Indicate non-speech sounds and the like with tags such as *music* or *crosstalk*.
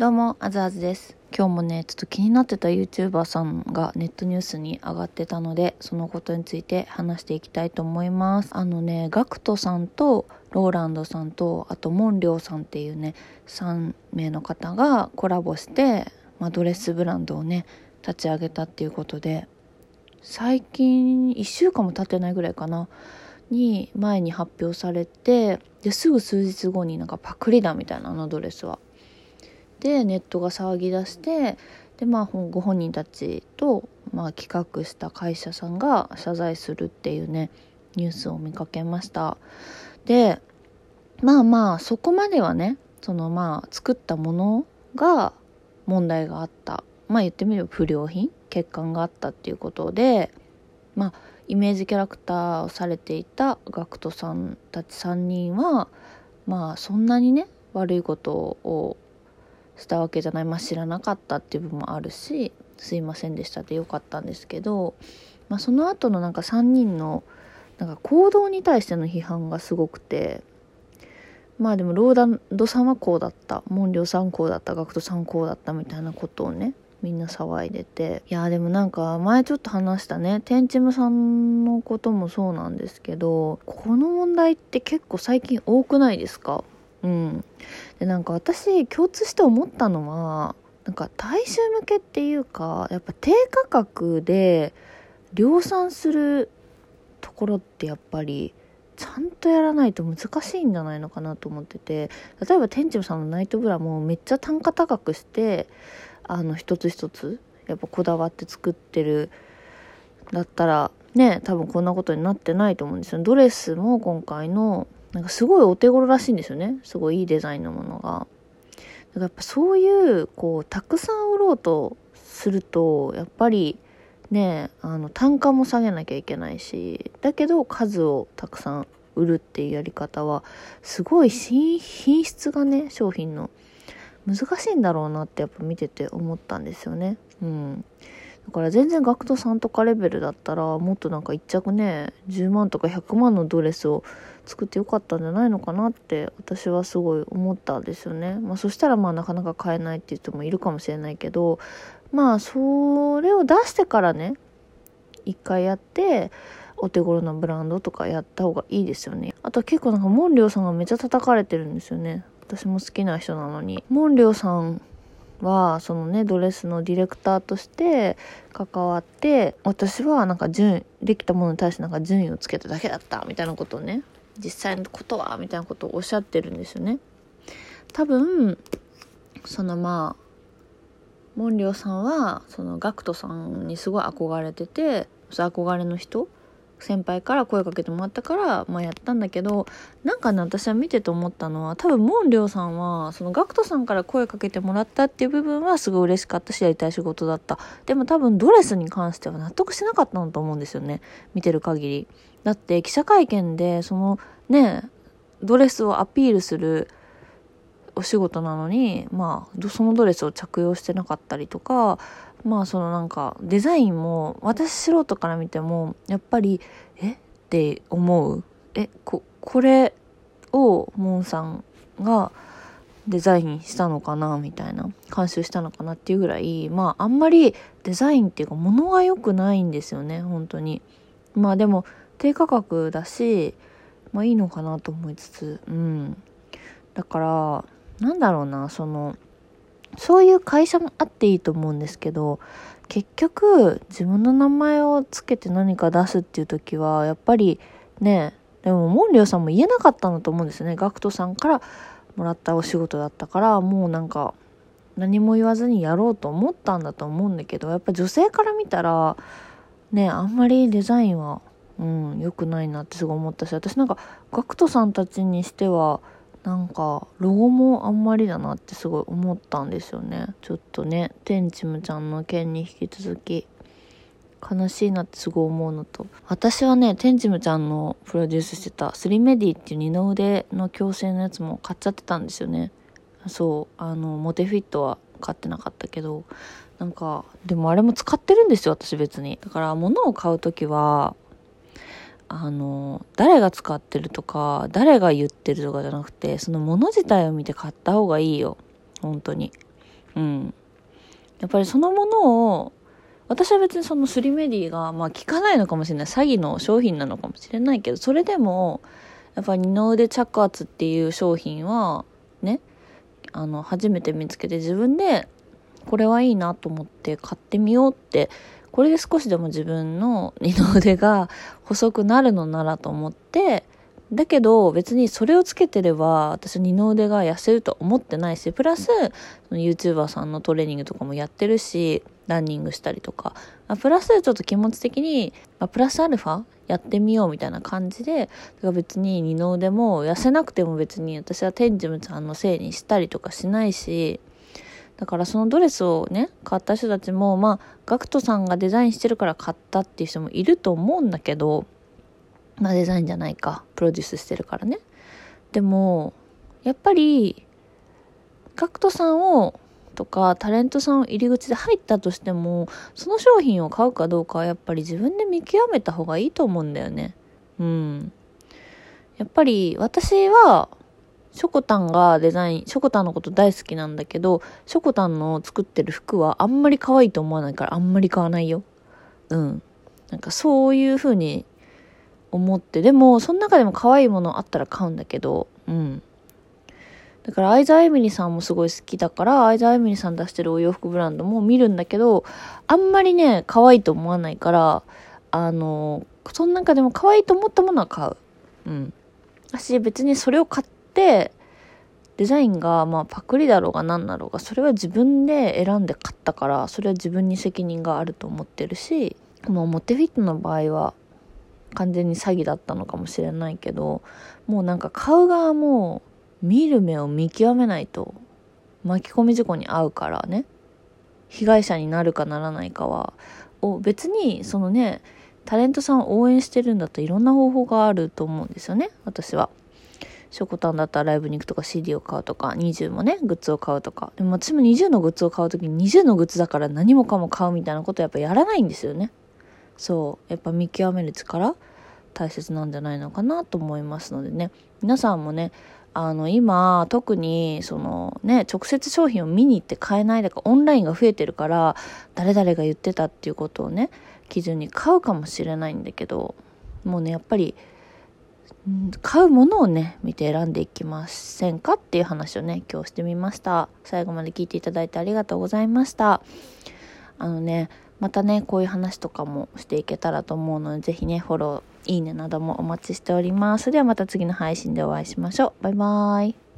どうも、あずあずです。今日もね、ちょっと気になってた YouTuber さんがネットニュースに上がってたので、そのことについて話していきたいと思います。あのね、ガクトさんとローランドさんと、あとモンリョウさんっていうね、3名の方がコラボして、まあ、ドレスブランドをね、立ち上げたっていうことで、最近1週間も経ってないぐらいかな。に前に発表されてですぐ数日後になんかパクリだみたいなあのドレスは。でネットが騒ぎ出してでまあご本人たちと、まあ、企画した会社さんが謝罪するっていうねニュースを見かけました。でまあまあそこまではねそのまあ作ったものが問題があった。まあ言ってみれば不良品欠陥があったっていうことでまあイメージキャラクターをされていた GACKT さんたち3人はまあそんなにね悪いことをしたわけじゃない。まあ知らなかったっていう部分もあるしすいませんでしたってよかったんですけど、まあ、その後のなんか3人のなんか行動に対しての批判がすごくてまあでもローダンドさんはこうだった。モンリョさんこうだった。ガクトさんこうだったみたいなことをねみんな騒いでて。いやでもなんか前ちょっと話したね。テンチムさんのこともそうなんですけどこの問題って結構最近多くないですか？うん。でなんか私共通して思ったのはなんか大衆向けっていうかやっぱ低価格で量産するところってやっぱりちゃんとやらないと難しいんじゃないのかなと思ってて例えば店長さんのナイトブラもめっちゃ単価高くしてあの一つ一つやっぱこだわって作ってる。だったらね多分こんなことになってないと思うんですよ。ドレスも今回のなんかすごいお手頃らしいんですよね。すごいいいデザインのものが。だからやっぱそういうこうたくさん売ろうとするとやっぱりねあの単価も下げなきゃいけないしだけど数をたくさん売るっていうやり方はすごい品質がね商品の難しいんだろうなってやっぱ見てて思ったんですよね。うん。だから全然学徒さんとかレベルだったらもっとなんか1着ね10万とか100万のドレスを作ってよかったんじゃないのかなって私はすごい思ったんですよね。まあそしたらまあなかなか買えないっていう人もいるかもしれないけどまあそれを出してからね一回やってお手頃なブランドとかやった方がいいですよね。あと結構なんかモンリョウさんがめっちゃ叩かれてるんですよね。私も好きな人なのに。モンリョウさんはそのねドレスのディレクターとして関わって私はなんか順できたものに対してなんか順位をつけただけだったみたいなことをね実際のことはみたいなことをおっしゃってるんですよね。多分そのまあモンリョさんはそのガクトさんにすごい憧れてて憧れの人先輩から声かけてもらったから、まあ、やったんだけどなんかね私は見てて思ったのは多分モンリョウさんはその GACKT さんから声かけてもらったっていう部分はすごい嬉しかったしやりたい仕事だった。でも多分ドレスに関しては納得しなかったんだと思うんですよね見てる限り。だって記者会見でそのねドレスをアピールするお仕事なのにまあそのドレスを着用してなかったりとかまあそのなんかデザインも私素人から見てもやっぱりえ？って思う。え？ここれをモンさんがデザインしたのかな？みたいな。監修したのかな？っていうぐらいまああんまりデザインっていうか物が良くないんですよね本当に。まあでも低価格だしまあいいのかなと思いつつうん。だからなんだろうなそのそういう会社もあっていいと思うんですけど結局自分の名前をつけて何か出すっていう時はやっぱりねでもモンリョウさんも言えなかったんだと思うんですね。GACKT さんからもらったお仕事だったからもうなんか何も言わずにやろうと思ったんだと思うんだけどやっぱ女性から見たらねあんまりデザインはうん良くないなってすごい思ったし私なんか GACKT さんたちにしてはなんかロゴもあんまりだなってすごい思ったんですよね。ちょっとねテンチムちゃんの件に引き続き悲しいなってすごい思うのと。私はねテンチムちゃんのプロデュースしてたスリメディっていう二の腕の矯正のやつも買っちゃってたんですよね。そうあのモテフィットは買ってなかったけどなんかでもあれも使ってるんですよ私別に。だから物を買う時はあの誰が使ってるとか誰が言ってるとかじゃなくてその物自体を見て買った方がいいよ本当にうん。やっぱりそのものを、私は別にそのスリメディが、まあ効かないのかもしれない。詐欺の商品なのかもしれないけど、それでも、やっぱ二の腕着圧っていう商品は、ね、あの、初めて見つけて自分で、これはいいなと思って買ってみようって、これで少しでも自分の二の腕が *laughs* 細くなるのならと思って、だけど別にそれをつけてれば私二の腕が痩せると思ってないし、プラスその YouTuber さんのトレーニングとかもやってるし、ランニングしたりとか、あプラスちょっと気持ち的に、まプラスアルファやってみようみたいな感じで、だから別に二の腕も痩せなくても別に私はテンジムさんのせいにしたりとかしないし、だからそのドレスをね、買った人たちも、まあ、ガクトさんがデザインしてるから買ったっていう人もいると思うんだけど、まあデザインじゃないか、プロデュースしてるからね。でも、やっぱり、ガクトさんを、とか、タレントさんを入り口で入ったとしても、その商品を買うかどうかはやっぱり自分で見極めた方がいいと思うんだよね。うん。やっぱり私は、ショコタンがデザイン、ショコタンのこと大好きなんだけど、ショコタンの作ってる服はあんまり可愛いと思わないからあんまり買わないよ。うん。なんかそういう風に思って、でも、その中でも可愛いものあったら買うんだけど、うん。だから、相沢エミリさんもすごい好きだから、相沢エミリさん出してるお洋服ブランドも見るんだけど、あんまりね、可愛いと思わないから、あの、その中でも可愛いと思ったものは買う。うん。私別にそれを買って、デザインがまあパクリだろうが何だろうが、それは自分で選んで買ったから、それは自分に責任があると思ってるし、もうモテフィットの場合は完全に詐欺だったのかもしれないけど、もうなんか買う側も見る目を見極めないと巻き込み事故に遭うからね。被害者になるかならないかは、を別にそのね、タレントさんを応援してるんだったらいろんな方法があると思うんですよね、私は。ショコタンだったらライブに行くとか CD を買うとか、20もね、グッズを買うとか。でも私も20のグッズを買うときに20のグッズだから何もかも買うみたいなことやっぱやらないんですよね。そう。やっぱ見極める力大切なんじゃないのかなと思いますのでね。皆さんもね、あの、今、特に、そのね、直接商品を見に行って買えないだか、オンラインが増えてるから、誰々が言ってたっていうことをね、基準に買うかもしれないんだけど、もうね、やっぱり、うん買うものをね、見て選んでいきませんかっていう話をね、今日してみました。最後まで聞いていただいてありがとうございました。あのね、またね、こういう話とかもしていけたらと思うので、是非ね、フォロー、いいねなどもお待ちしております。ではまた次の配信でお会いしましょう。バイバーイ。